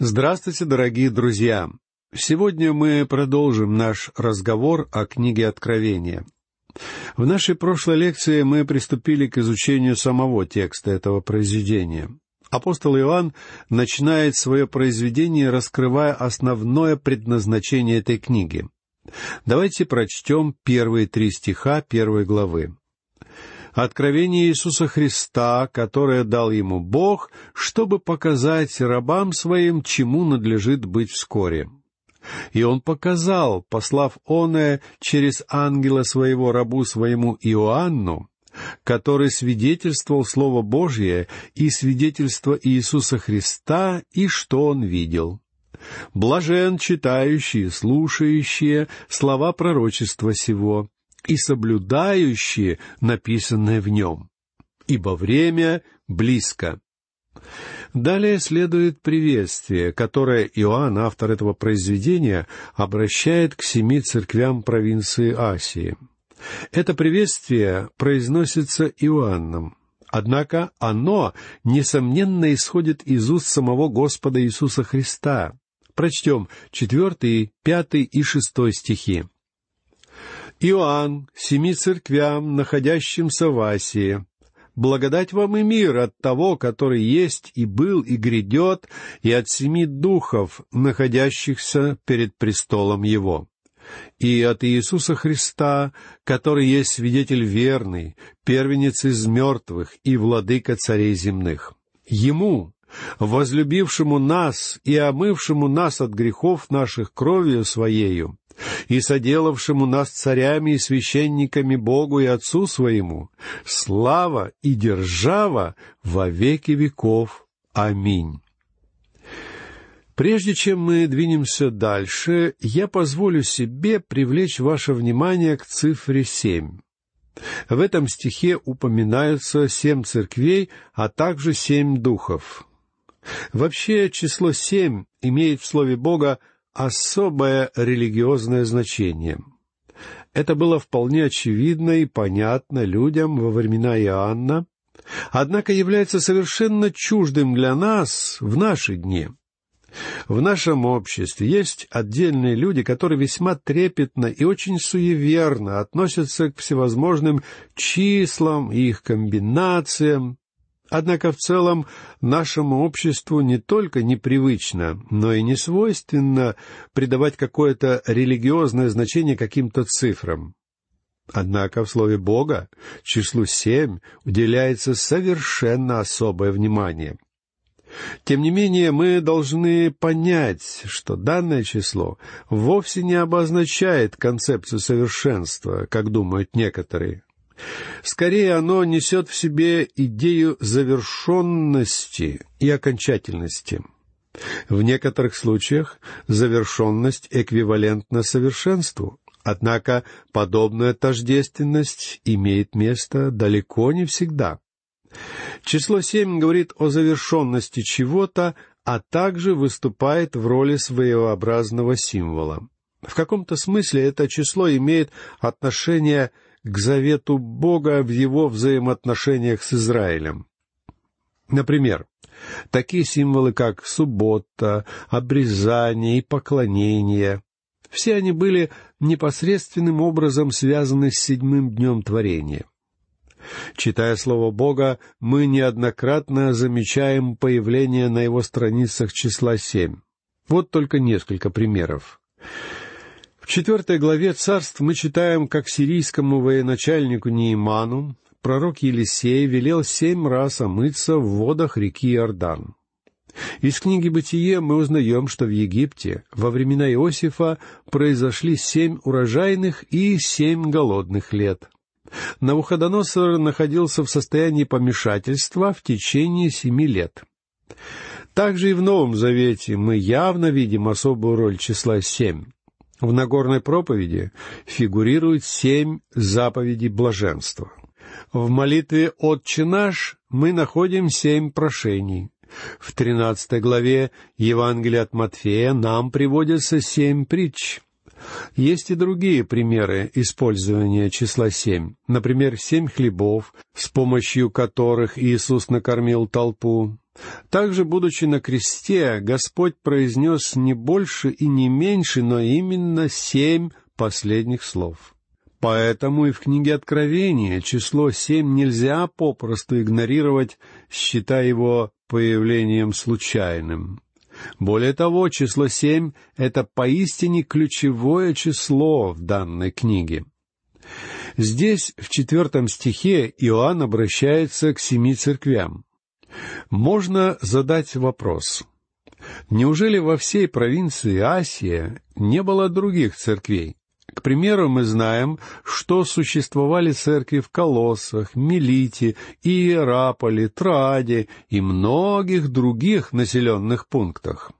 Здравствуйте, дорогие друзья! Сегодня мы продолжим наш разговор о книге Откровения. В нашей прошлой лекции мы приступили к изучению самого текста этого произведения. Апостол Иоанн начинает свое произведение, раскрывая основное предназначение этой книги. Давайте прочтем первые три стиха первой главы откровение Иисуса Христа, которое дал ему Бог, чтобы показать рабам своим, чему надлежит быть вскоре. И он показал, послав оное через ангела своего рабу своему Иоанну, который свидетельствовал Слово Божье и свидетельство Иисуса Христа и что он видел. Блажен читающие, слушающие слова пророчества сего, и соблюдающие написанное в нем, ибо время близко. Далее следует приветствие, которое Иоанн, автор этого произведения, обращает к семи церквям провинции Асии. Это приветствие произносится Иоанном, однако оно, несомненно, исходит из уст самого Господа Иисуса Христа. Прочтем четвертый, пятый и шестой стихи. Иоанн, семи церквям, находящимся в Асии, благодать вам и мир от того, который есть и был и грядет, и от семи духов, находящихся перед престолом Его, и от Иисуса Христа, который есть свидетель верный, первенец из мертвых и владыка царей земных. Ему, возлюбившему нас и омывшему нас от грехов наших кровью Своею, и соделавшему нас царями и священниками Богу и Отцу своему, слава и держава во веки веков. Аминь. Прежде чем мы двинемся дальше, я позволю себе привлечь ваше внимание к цифре семь. В этом стихе упоминаются семь церквей, а также семь духов. Вообще число семь имеет в Слове Бога особое религиозное значение. Это было вполне очевидно и понятно людям во времена Иоанна, однако является совершенно чуждым для нас в наши дни. В нашем обществе есть отдельные люди, которые весьма трепетно и очень суеверно относятся к всевозможным числам и их комбинациям, Однако в целом нашему обществу не только непривычно, но и не свойственно придавать какое-то религиозное значение каким-то цифрам. Однако в слове Бога числу семь уделяется совершенно особое внимание. Тем не менее, мы должны понять, что данное число вовсе не обозначает концепцию совершенства, как думают некоторые. Скорее, оно несет в себе идею завершенности и окончательности. В некоторых случаях завершенность эквивалентна совершенству, однако подобная тождественность имеет место далеко не всегда. Число семь говорит о завершенности чего-то, а также выступает в роли своеобразного символа. В каком-то смысле это число имеет отношение к завету Бога в его взаимоотношениях с Израилем. Например, такие символы, как суббота, обрезание и поклонение, все они были непосредственным образом связаны с седьмым днем творения. Читая Слово Бога, мы неоднократно замечаем появление на его страницах числа семь. Вот только несколько примеров. В четвертой главе царств мы читаем, как сирийскому военачальнику Нейману пророк Елисей велел семь раз омыться в водах реки Иордан. Из книги «Бытие» мы узнаем, что в Египте во времена Иосифа произошли семь урожайных и семь голодных лет. Навуходоносор находился в состоянии помешательства в течение семи лет. Также и в Новом Завете мы явно видим особую роль числа семь. В Нагорной проповеди фигурирует семь заповедей блаженства. В молитве «Отче наш» мы находим семь прошений. В тринадцатой главе Евангелия от Матфея нам приводятся семь притч. Есть и другие примеры использования числа семь. Например, семь хлебов, с помощью которых Иисус накормил толпу, Также, будучи на кресте, Господь произнес не больше и не меньше, но именно семь последних слов. Поэтому и в книге Откровения число семь нельзя попросту игнорировать, считая его появлением случайным. Более того, число семь — это поистине ключевое число в данной книге. Здесь, в четвертом стихе, Иоанн обращается к семи церквям. Можно задать вопрос. Неужели во всей провинции Асия не было других церквей? К примеру, мы знаем, что существовали церкви в Колоссах, Мелите, Иераполе, Траде и многих других населенных пунктах.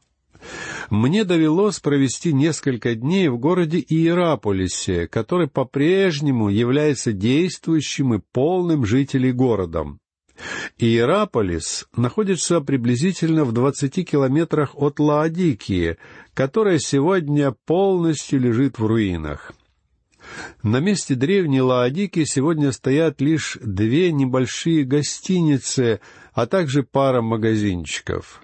Мне довелось провести несколько дней в городе Иераполисе, который по-прежнему является действующим и полным жителей городом. Иераполис находится приблизительно в двадцати километрах от Лаодикии, которая сегодня полностью лежит в руинах. На месте древней Лаодики сегодня стоят лишь две небольшие гостиницы, а также пара магазинчиков.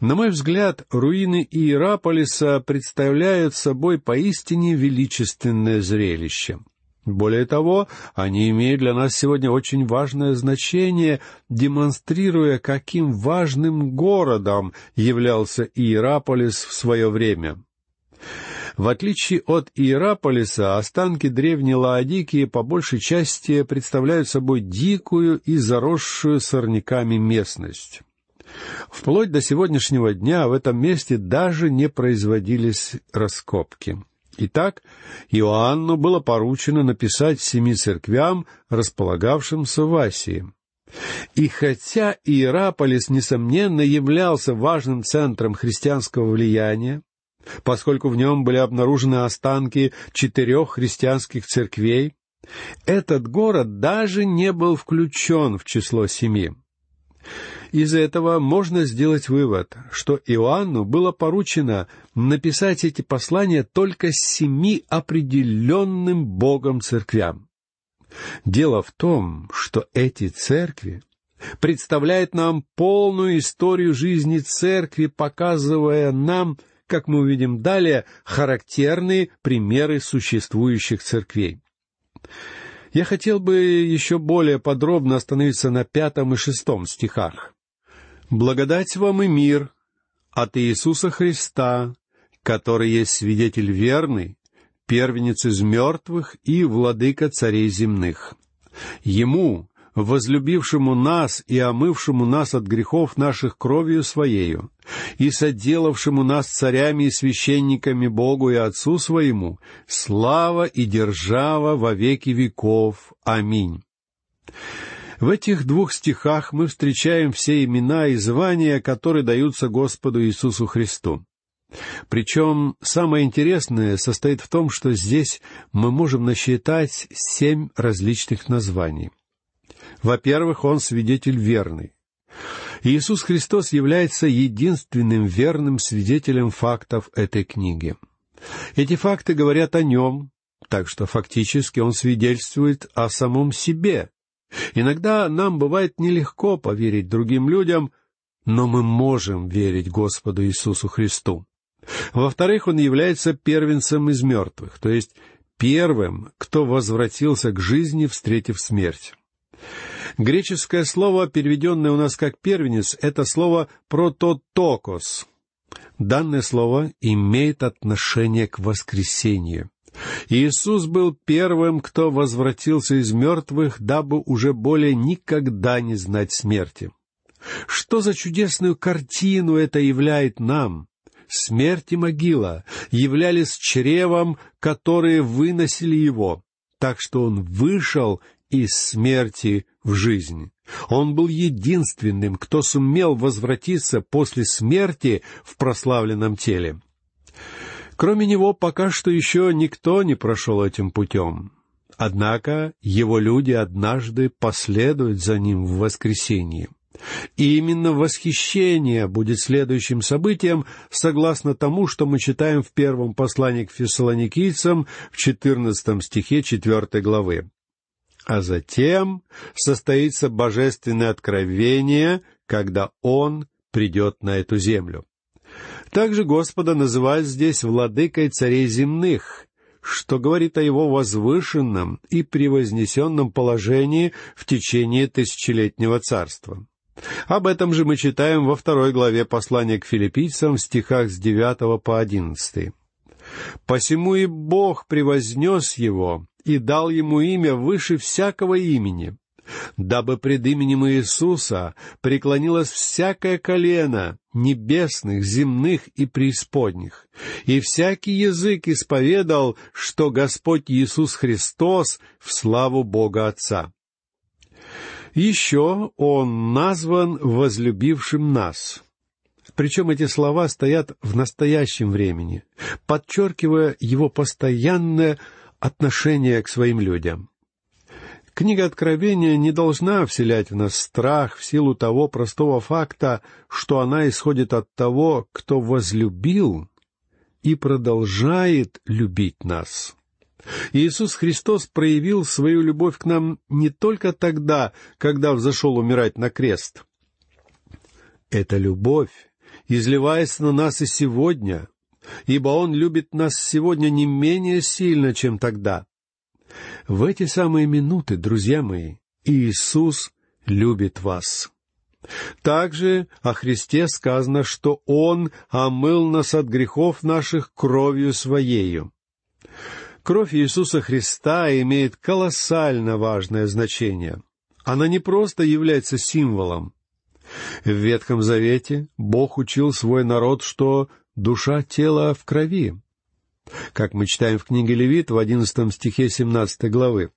На мой взгляд, руины Иераполиса представляют собой поистине величественное зрелище — более того, они имеют для нас сегодня очень важное значение, демонстрируя, каким важным городом являлся Иераполис в свое время. В отличие от Иераполиса, останки древней Лаодикии по большей части представляют собой дикую и заросшую сорняками местность. Вплоть до сегодняшнего дня в этом месте даже не производились раскопки. Итак, Иоанну было поручено написать семи церквям, располагавшимся в Асии. И хотя Иераполис, несомненно, являлся важным центром христианского влияния, поскольку в нем были обнаружены останки четырех христианских церквей, этот город даже не был включен в число семи. Из этого можно сделать вывод, что Иоанну было поручено написать эти послания только семи определенным Богом церквям. Дело в том, что эти церкви представляют нам полную историю жизни церкви, показывая нам, как мы увидим далее, характерные примеры существующих церквей. Я хотел бы еще более подробно остановиться на пятом и шестом стихах. Благодать вам и мир от Иисуса Христа, который есть свидетель верный, первенец из мертвых и владыка царей земных. Ему, возлюбившему нас и омывшему нас от грехов наших кровью Своею, и соделавшему нас царями и священниками Богу и Отцу Своему, слава и держава во веки веков. Аминь. В этих двух стихах мы встречаем все имена и звания, которые даются Господу Иисусу Христу. Причем самое интересное состоит в том, что здесь мы можем насчитать семь различных названий. Во-первых, Он свидетель верный. Иисус Христос является единственным верным свидетелем фактов этой книги. Эти факты говорят о Нем, так что фактически Он свидетельствует о самом себе, Иногда нам бывает нелегко поверить другим людям, но мы можем верить Господу Иисусу Христу. Во-вторых, Он является первенцем из мертвых, то есть первым, кто возвратился к жизни, встретив смерть. Греческое слово, переведенное у нас как первенец, это слово «прототокос». Данное слово имеет отношение к воскресению. Иисус был первым, кто возвратился из мертвых, дабы уже более никогда не знать смерти. Что за чудесную картину это являет нам? Смерть и могила являлись чревом, которые выносили его, так что он вышел из смерти в жизнь. Он был единственным, кто сумел возвратиться после смерти в прославленном теле. Кроме него пока что еще никто не прошел этим путем. Однако его люди однажды последуют за ним в воскресенье. И именно восхищение будет следующим событием, согласно тому, что мы читаем в первом послании к фессалоникийцам в четырнадцатом стихе четвертой главы. А затем состоится божественное откровение, когда Он придет на эту землю. Также Господа называют здесь владыкой царей земных, что говорит о его возвышенном и превознесенном положении в течение тысячелетнего царства. Об этом же мы читаем во второй главе послания к филиппийцам в стихах с девятого по одиннадцатый. «Посему и Бог превознес его и дал ему имя выше всякого имени, дабы пред именем Иисуса преклонилось всякое колено небесных, земных и преисподних, и всякий язык исповедал, что Господь Иисус Христос в славу Бога Отца. Еще Он назван возлюбившим нас. Причем эти слова стоят в настоящем времени, подчеркивая его постоянное отношение к своим людям. Книга Откровения не должна вселять в нас страх в силу того простого факта, что она исходит от того, кто возлюбил и продолжает любить нас. Иисус Христос проявил свою любовь к нам не только тогда, когда взошел умирать на крест. Эта любовь изливается на нас и сегодня, ибо Он любит нас сегодня не менее сильно, чем тогда. В эти самые минуты, друзья мои, Иисус любит вас. Также о Христе сказано, что Он омыл нас от грехов наших кровью Своею. Кровь Иисуса Христа имеет колоссально важное значение. Она не просто является символом. В Ветхом Завете Бог учил свой народ, что душа тела в крови как мы читаем в книге Левит в одиннадцатом стихе семнадцатой главы.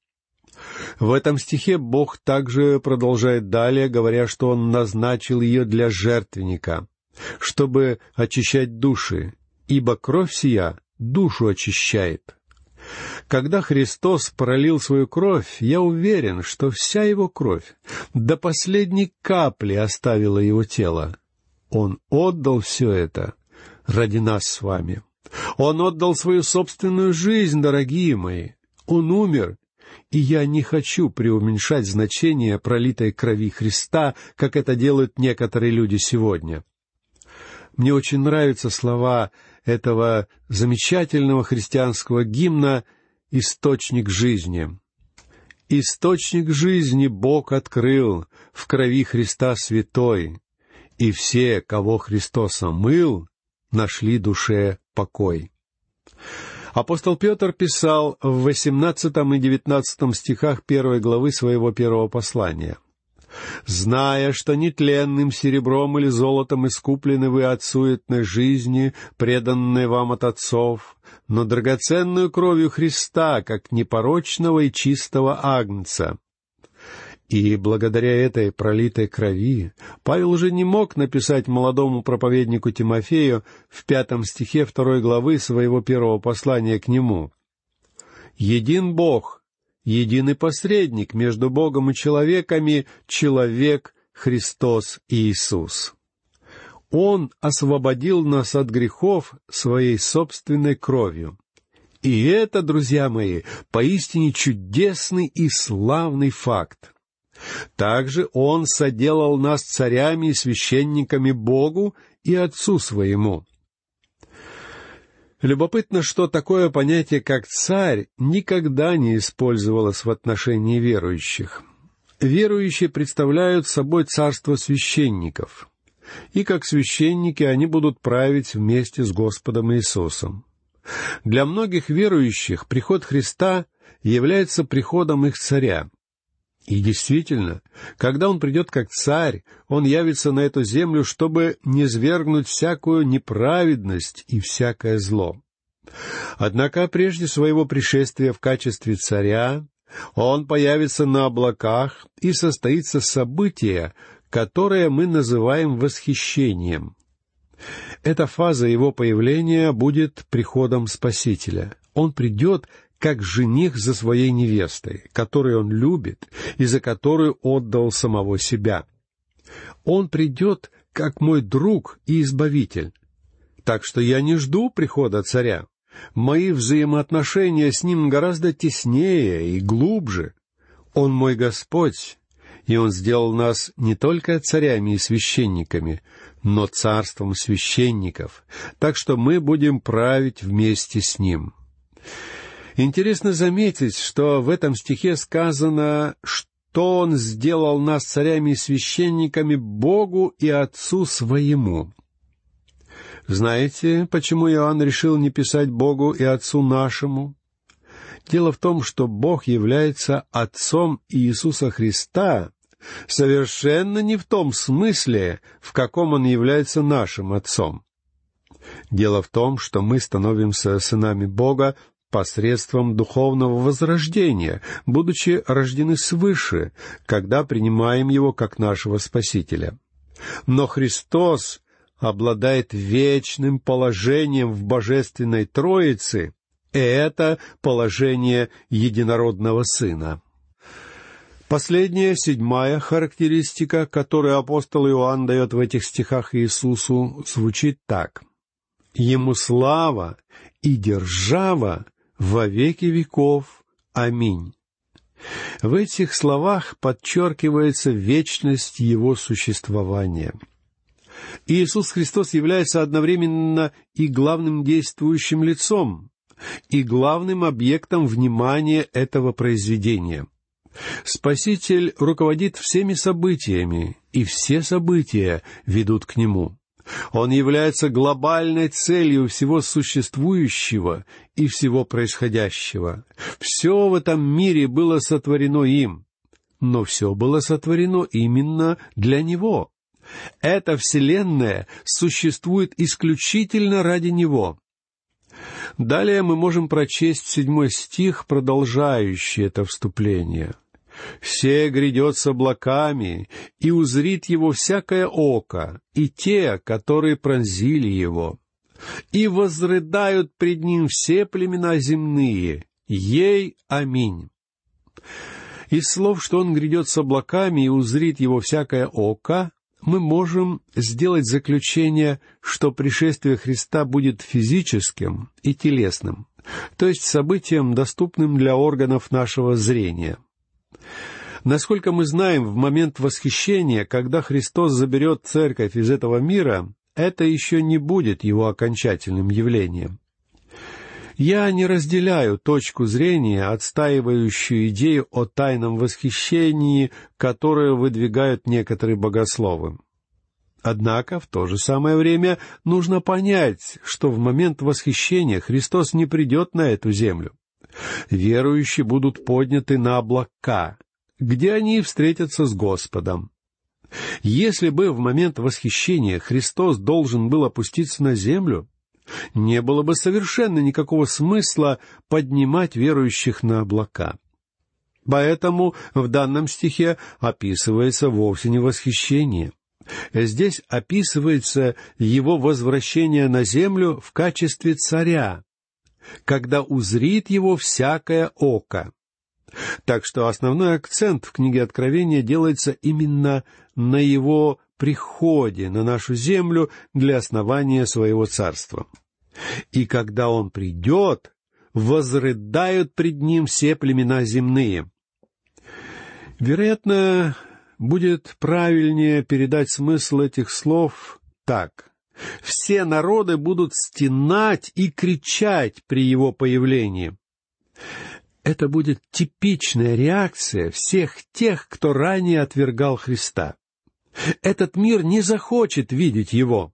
В этом стихе Бог также продолжает далее, говоря, что Он назначил ее для жертвенника, чтобы очищать души, ибо кровь сия душу очищает. Когда Христос пролил свою кровь, я уверен, что вся его кровь до последней капли оставила его тело. Он отдал все это ради нас с вами. Он отдал свою собственную жизнь, дорогие мои. Он умер, и я не хочу преуменьшать значение пролитой крови Христа, как это делают некоторые люди сегодня. Мне очень нравятся слова этого замечательного христианского гимна «Источник жизни». «Источник жизни Бог открыл в крови Христа святой, и все, кого Христос омыл, нашли душе покой. Апостол Петр писал в восемнадцатом и девятнадцатом стихах первой главы своего первого послания. «Зная, что нетленным серебром или золотом искуплены вы от суетной жизни, преданные вам от отцов, но драгоценную кровью Христа, как непорочного и чистого агнца, и благодаря этой пролитой крови Павел уже не мог написать молодому проповеднику Тимофею в пятом стихе второй главы своего первого послания к нему. «Един Бог, единый посредник между Богом и человеками, человек Христос Иисус». Он освободил нас от грехов своей собственной кровью. И это, друзья мои, поистине чудесный и славный факт. Также Он соделал нас царями и священниками Богу и Отцу Своему. Любопытно, что такое понятие, как царь, никогда не использовалось в отношении верующих. Верующие представляют собой царство священников, и как священники они будут править вместе с Господом Иисусом. Для многих верующих приход Христа является приходом их царя. И действительно, когда он придет как царь, он явится на эту землю, чтобы низвергнуть всякую неправедность и всякое зло. Однако прежде своего пришествия в качестве царя он появится на облаках и состоится событие, которое мы называем восхищением. Эта фаза его появления будет приходом Спасителя. Он придет как жених за своей невестой, которую он любит и за которую отдал самого себя. Он придет как мой друг и избавитель. Так что я не жду прихода царя. Мои взаимоотношения с ним гораздо теснее и глубже. Он мой Господь. И Он сделал нас не только царями и священниками, но царством священников, так что мы будем править вместе с Ним. Интересно заметить, что в этом стихе сказано, что Он сделал нас царями и священниками Богу и Отцу Своему. Знаете, почему Иоанн решил не писать Богу и Отцу нашему? Дело в том, что Бог является Отцом Иисуса Христа совершенно не в том смысле, в каком Он является нашим Отцом. Дело в том, что мы становимся сынами Бога посредством духовного возрождения, будучи рождены свыше, когда принимаем Его как нашего Спасителя. Но Христос обладает вечным положением в Божественной Троице, и это положение единородного Сына. Последняя, седьмая характеристика, которую апостол Иоанн дает в этих стихах Иисусу, звучит так. «Ему слава и держава во веки веков. Аминь». В этих словах подчеркивается вечность его существования — Иисус Христос является одновременно и главным действующим лицом, и главным объектом внимания этого произведения. Спаситель руководит всеми событиями, и все события ведут к Нему. Он является глобальной целью всего существующего и всего происходящего. Все в этом мире было сотворено им, но все было сотворено именно для Него. Эта Вселенная существует исключительно ради Него. Далее мы можем прочесть седьмой стих, продолжающий это вступление. «Все грядет с облаками, и узрит его всякое око, и те, которые пронзили его. И возрыдают пред ним все племена земные. Ей аминь». Из слов, что он грядет с облаками и узрит его всякое око, мы можем сделать заключение, что пришествие Христа будет физическим и телесным, то есть событием, доступным для органов нашего зрения. Насколько мы знаем, в момент восхищения, когда Христос заберет церковь из этого мира, это еще не будет его окончательным явлением. Я не разделяю точку зрения, отстаивающую идею о тайном восхищении, которую выдвигают некоторые богословы. Однако в то же самое время нужно понять, что в момент восхищения Христос не придет на эту землю. Верующие будут подняты на облака, где они встретятся с Господом. Если бы в момент восхищения Христос должен был опуститься на землю, не было бы совершенно никакого смысла поднимать верующих на облака. Поэтому в данном стихе описывается вовсе не восхищение. Здесь описывается его возвращение на землю в качестве царя, когда узрит его всякое око. Так что основной акцент в книге Откровения делается именно на его приходе на нашу землю для основания своего царства. И когда он придет, возрыдают пред ним все племена земные. Вероятно, будет правильнее передать смысл этих слов так. Все народы будут стенать и кричать при его появлении. Это будет типичная реакция всех тех, кто ранее отвергал Христа. Этот мир не захочет видеть его.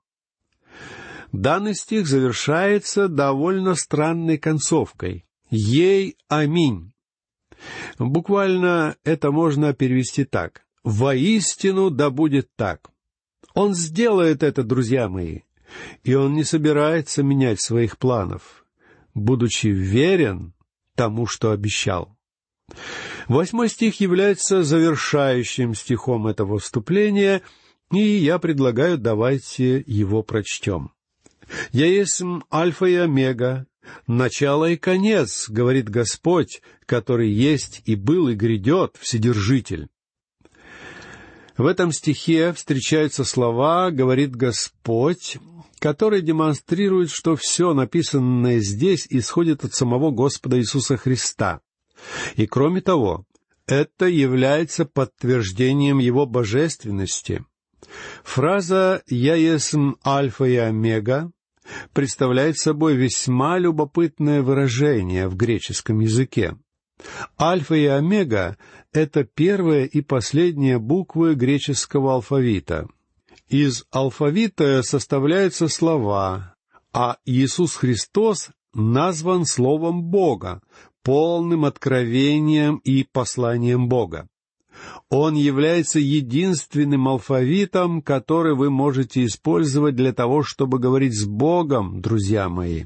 Данный стих завершается довольно странной концовкой. «Ей аминь». Буквально это можно перевести так. «Воистину да будет так». Он сделает это, друзья мои, и он не собирается менять своих планов, будучи верен тому, что обещал. Восьмой стих является завершающим стихом этого вступления, и я предлагаю, давайте его прочтем. «Я есть Альфа и Омега, начало и конец, говорит Господь, который есть и был и грядет, Вседержитель». В этом стихе встречаются слова «говорит Господь», которые демонстрируют, что все написанное здесь исходит от самого Господа Иисуса Христа. И кроме того, Это является подтверждением его божественности. Фраза «Я есм альфа и омега» представляет собой весьма любопытное выражение в греческом языке. Альфа и омега — это первая и последняя буквы греческого алфавита. Из алфавита составляются слова, а Иисус Христос назван Словом Бога, полным откровением и посланием Бога. Он является единственным алфавитом, который вы можете использовать для того, чтобы говорить с Богом, друзья мои.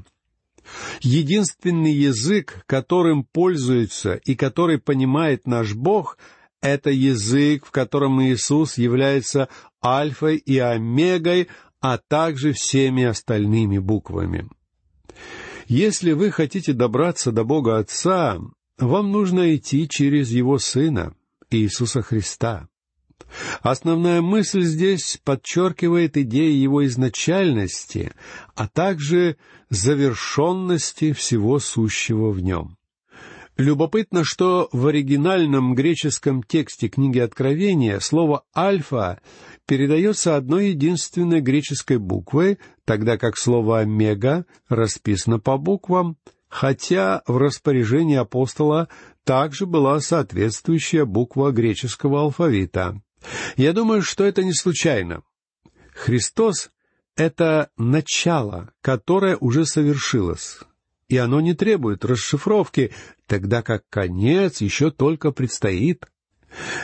Единственный язык, которым пользуется и который понимает наш Бог, это язык, в котором Иисус является альфой и омегой, а также всеми остальными буквами. Если вы хотите добраться до Бога Отца, вам нужно идти через Его Сына, Иисуса Христа. Основная мысль здесь подчеркивает идеи его изначальности, а также завершенности всего сущего в нем. Любопытно, что в оригинальном греческом тексте книги Откровения слово «альфа» передается одной единственной греческой буквой, тогда как слово «омега» расписано по буквам, хотя в распоряжении апостола также была соответствующая буква греческого алфавита. Я думаю, что это не случайно. Христос — это начало, которое уже совершилось, и оно не требует расшифровки, тогда как конец еще только предстоит.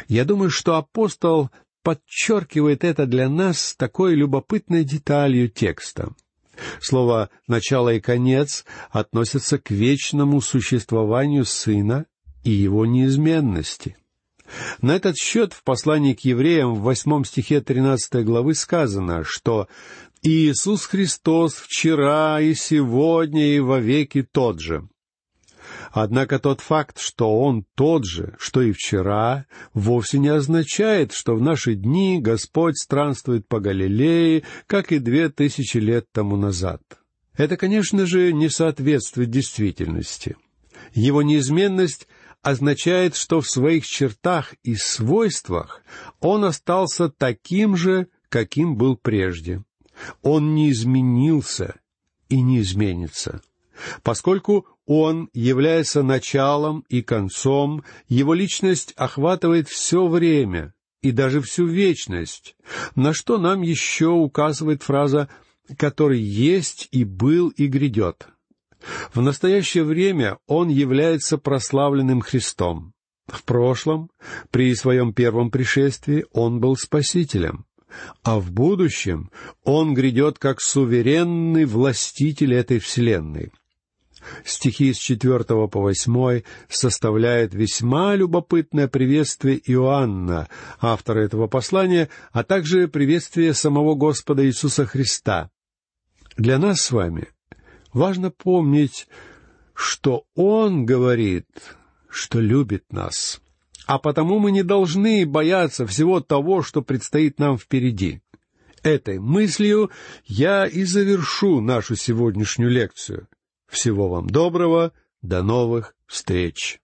Я думаю, что апостол подчеркивает это для нас такой любопытной деталью текста. Слово «начало» и «конец» относятся к вечному существованию Сына и его неизменности. На этот счет в послании к евреям в восьмом стихе тринадцатой главы сказано, что «Иисус Христос вчера и сегодня и вовеки тот же». Однако тот факт, что Он тот же, что и вчера, вовсе не означает, что в наши дни Господь странствует по Галилее, как и две тысячи лет тому назад. Это, конечно же, не соответствует действительности. Его неизменность означает, что в своих чертах и свойствах Он остался таким же, каким был прежде. Он не изменился и не изменится. Поскольку он является началом и концом, его личность охватывает все время и даже всю вечность, на что нам еще указывает фраза «который есть и был и грядет». В настоящее время он является прославленным Христом. В прошлом, при своем первом пришествии, он был Спасителем, а в будущем он грядет как суверенный властитель этой вселенной — стихи с четвертого по восьмой составляют весьма любопытное приветствие Иоанна, автора этого послания, а также приветствие самого Господа Иисуса Христа. Для нас с вами важно помнить, что Он говорит, что любит нас, а потому мы не должны бояться всего того, что предстоит нам впереди. Этой мыслью я и завершу нашу сегодняшнюю лекцию. Всего вам доброго, до новых встреч!